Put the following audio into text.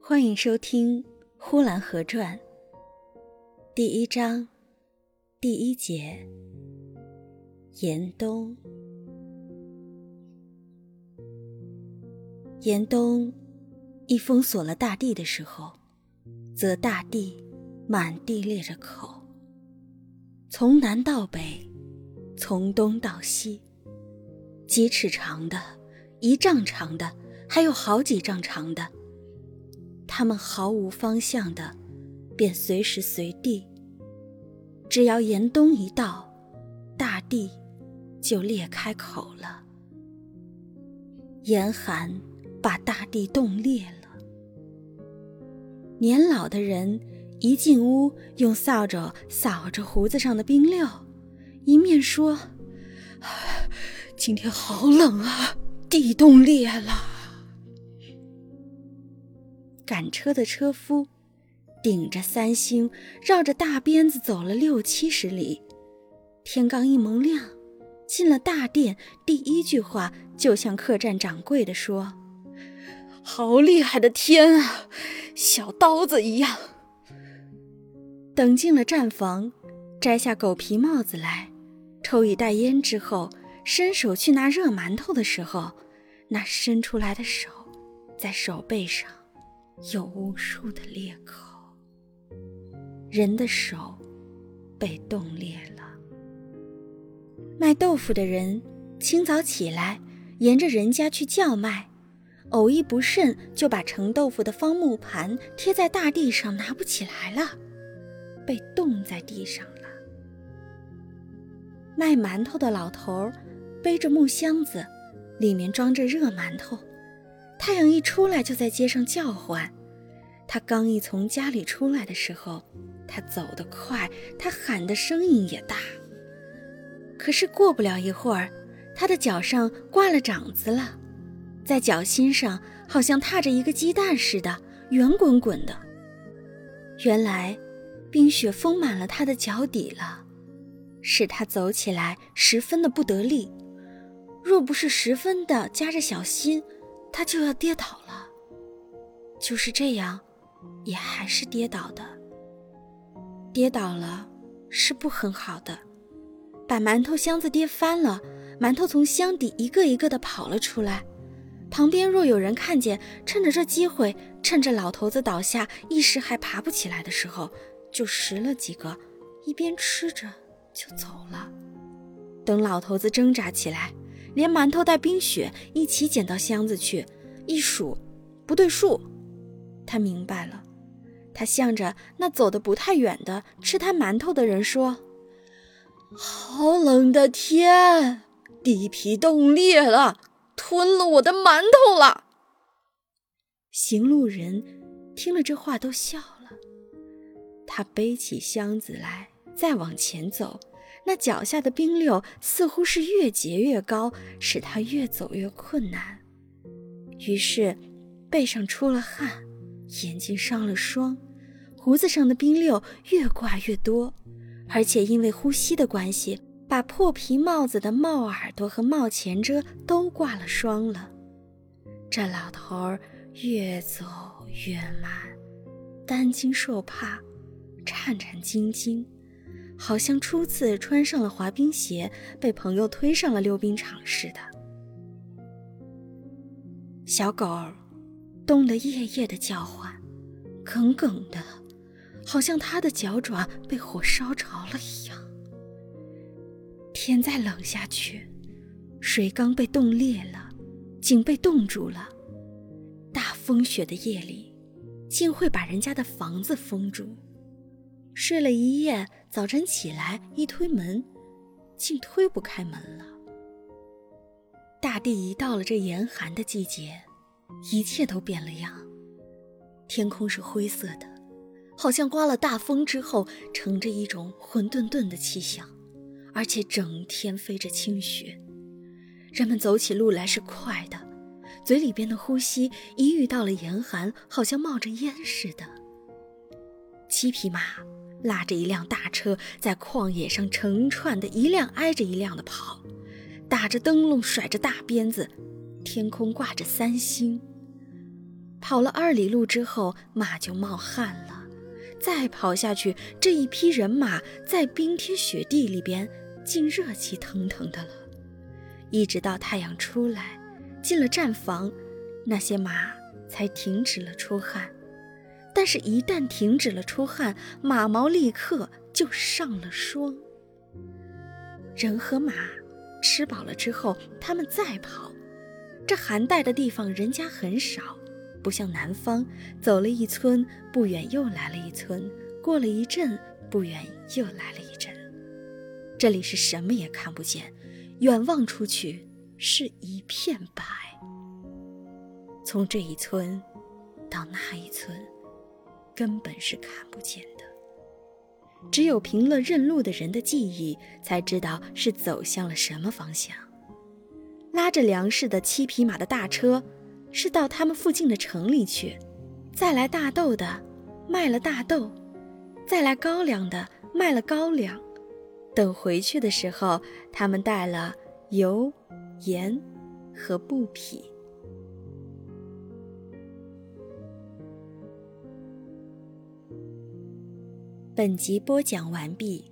欢迎收听《呼兰河传》第一章第一节。严冬，严冬一封锁了大地的时候，则大地满地裂着口，从南到北，从东到西，几尺长的，一丈长的，还有好几丈长的。他们毫无方向的，便随时随地。只要严冬一到，大地就裂开口了。严寒把大地冻裂了。年老的人一进屋，用扫帚扫着胡子上的冰溜，一面说：“今天好冷啊，地冻裂了。”赶车的车夫顶着三星，绕着大鞭子走了六七十里。天刚一蒙亮，进了大殿，第一句话就向客栈掌柜的说：“好厉害的天啊，小刀子一样。”等进了站房，摘下狗皮帽子来，抽一袋烟之后，伸手去拿热馒头的时候，那伸出来的手在手背上。有无数的裂口，人的手被冻裂了。卖豆腐的人清早起来，沿着人家去叫卖，偶一不慎，就把盛豆腐的方木盘贴在大地上，拿不起来了，被冻在地上了。卖馒头的老头背着木箱子，里面装着热馒头。太阳一出来，就在街上叫唤。他刚一从家里出来的时候，他走得快，他喊的声音也大。可是过不了一会儿，他的脚上挂了掌子了，在脚心上好像踏着一个鸡蛋似的，圆滚滚的。原来，冰雪封满了他的脚底了，使他走起来十分的不得力。若不是十分的夹着小心。他就要跌倒了，就是这样，也还是跌倒的。跌倒了是不很好的，把馒头箱子跌翻了，馒头从箱底一个一个的跑了出来。旁边若有人看见，趁着这机会，趁着老头子倒下一时还爬不起来的时候，就拾了几个，一边吃着就走了。等老头子挣扎起来。连馒头带冰雪一起捡到箱子去，一数，不对数。他明白了，他向着那走得不太远的吃他馒头的人说：“好冷的天，地皮冻裂了，吞了我的馒头了。”行路人听了这话都笑了。他背起箱子来，再往前走。那脚下的冰溜似乎是越结越高，使他越走越困难。于是，背上出了汗，眼睛上了霜，胡子上的冰溜越挂越多，而且因为呼吸的关系，把破皮帽子的帽耳朵和帽前遮都挂了霜了。这老头儿越走越慢，担惊受怕，颤颤兢兢。好像初次穿上了滑冰鞋，被朋友推上了溜冰场似的。小狗冻得夜夜的叫唤，耿耿的，好像它的脚爪被火烧着了一样。天再冷下去，水缸被冻裂了，井被冻住了。大风雪的夜里，竟会把人家的房子封住。睡了一夜，早晨起来一推门，竟推不开门了。大地一到了这严寒的季节，一切都变了样。天空是灰色的，好像刮了大风之后，盛着一种混沌沌的气象，而且整天飞着清雪。人们走起路来是快的，嘴里边的呼吸一遇到了严寒，好像冒着烟似的。七匹马。拉着一辆大车在旷野上成串的，一辆挨着一辆的跑，打着灯笼，甩着大鞭子，天空挂着三星。跑了二里路之后，马就冒汗了。再跑下去，这一批人马在冰天雪地里边，竟热气腾腾的了。一直到太阳出来，进了站房，那些马才停止了出汗。但是，一旦停止了出汗，马毛立刻就上了霜。人和马吃饱了之后，他们再跑。这寒带的地方人家很少，不像南方，走了一村不远又来了一村，过了一阵不远又来了一阵。这里是什么也看不见，远望出去是一片白。从这一村到那一村。根本是看不见的，只有凭了认路的人的记忆，才知道是走向了什么方向。拉着粮食的七匹马的大车，是到他们附近的城里去；再来大豆的，卖了大豆；再来高粱的，卖了高粱。等回去的时候，他们带了油、盐和布匹。本集播讲完毕。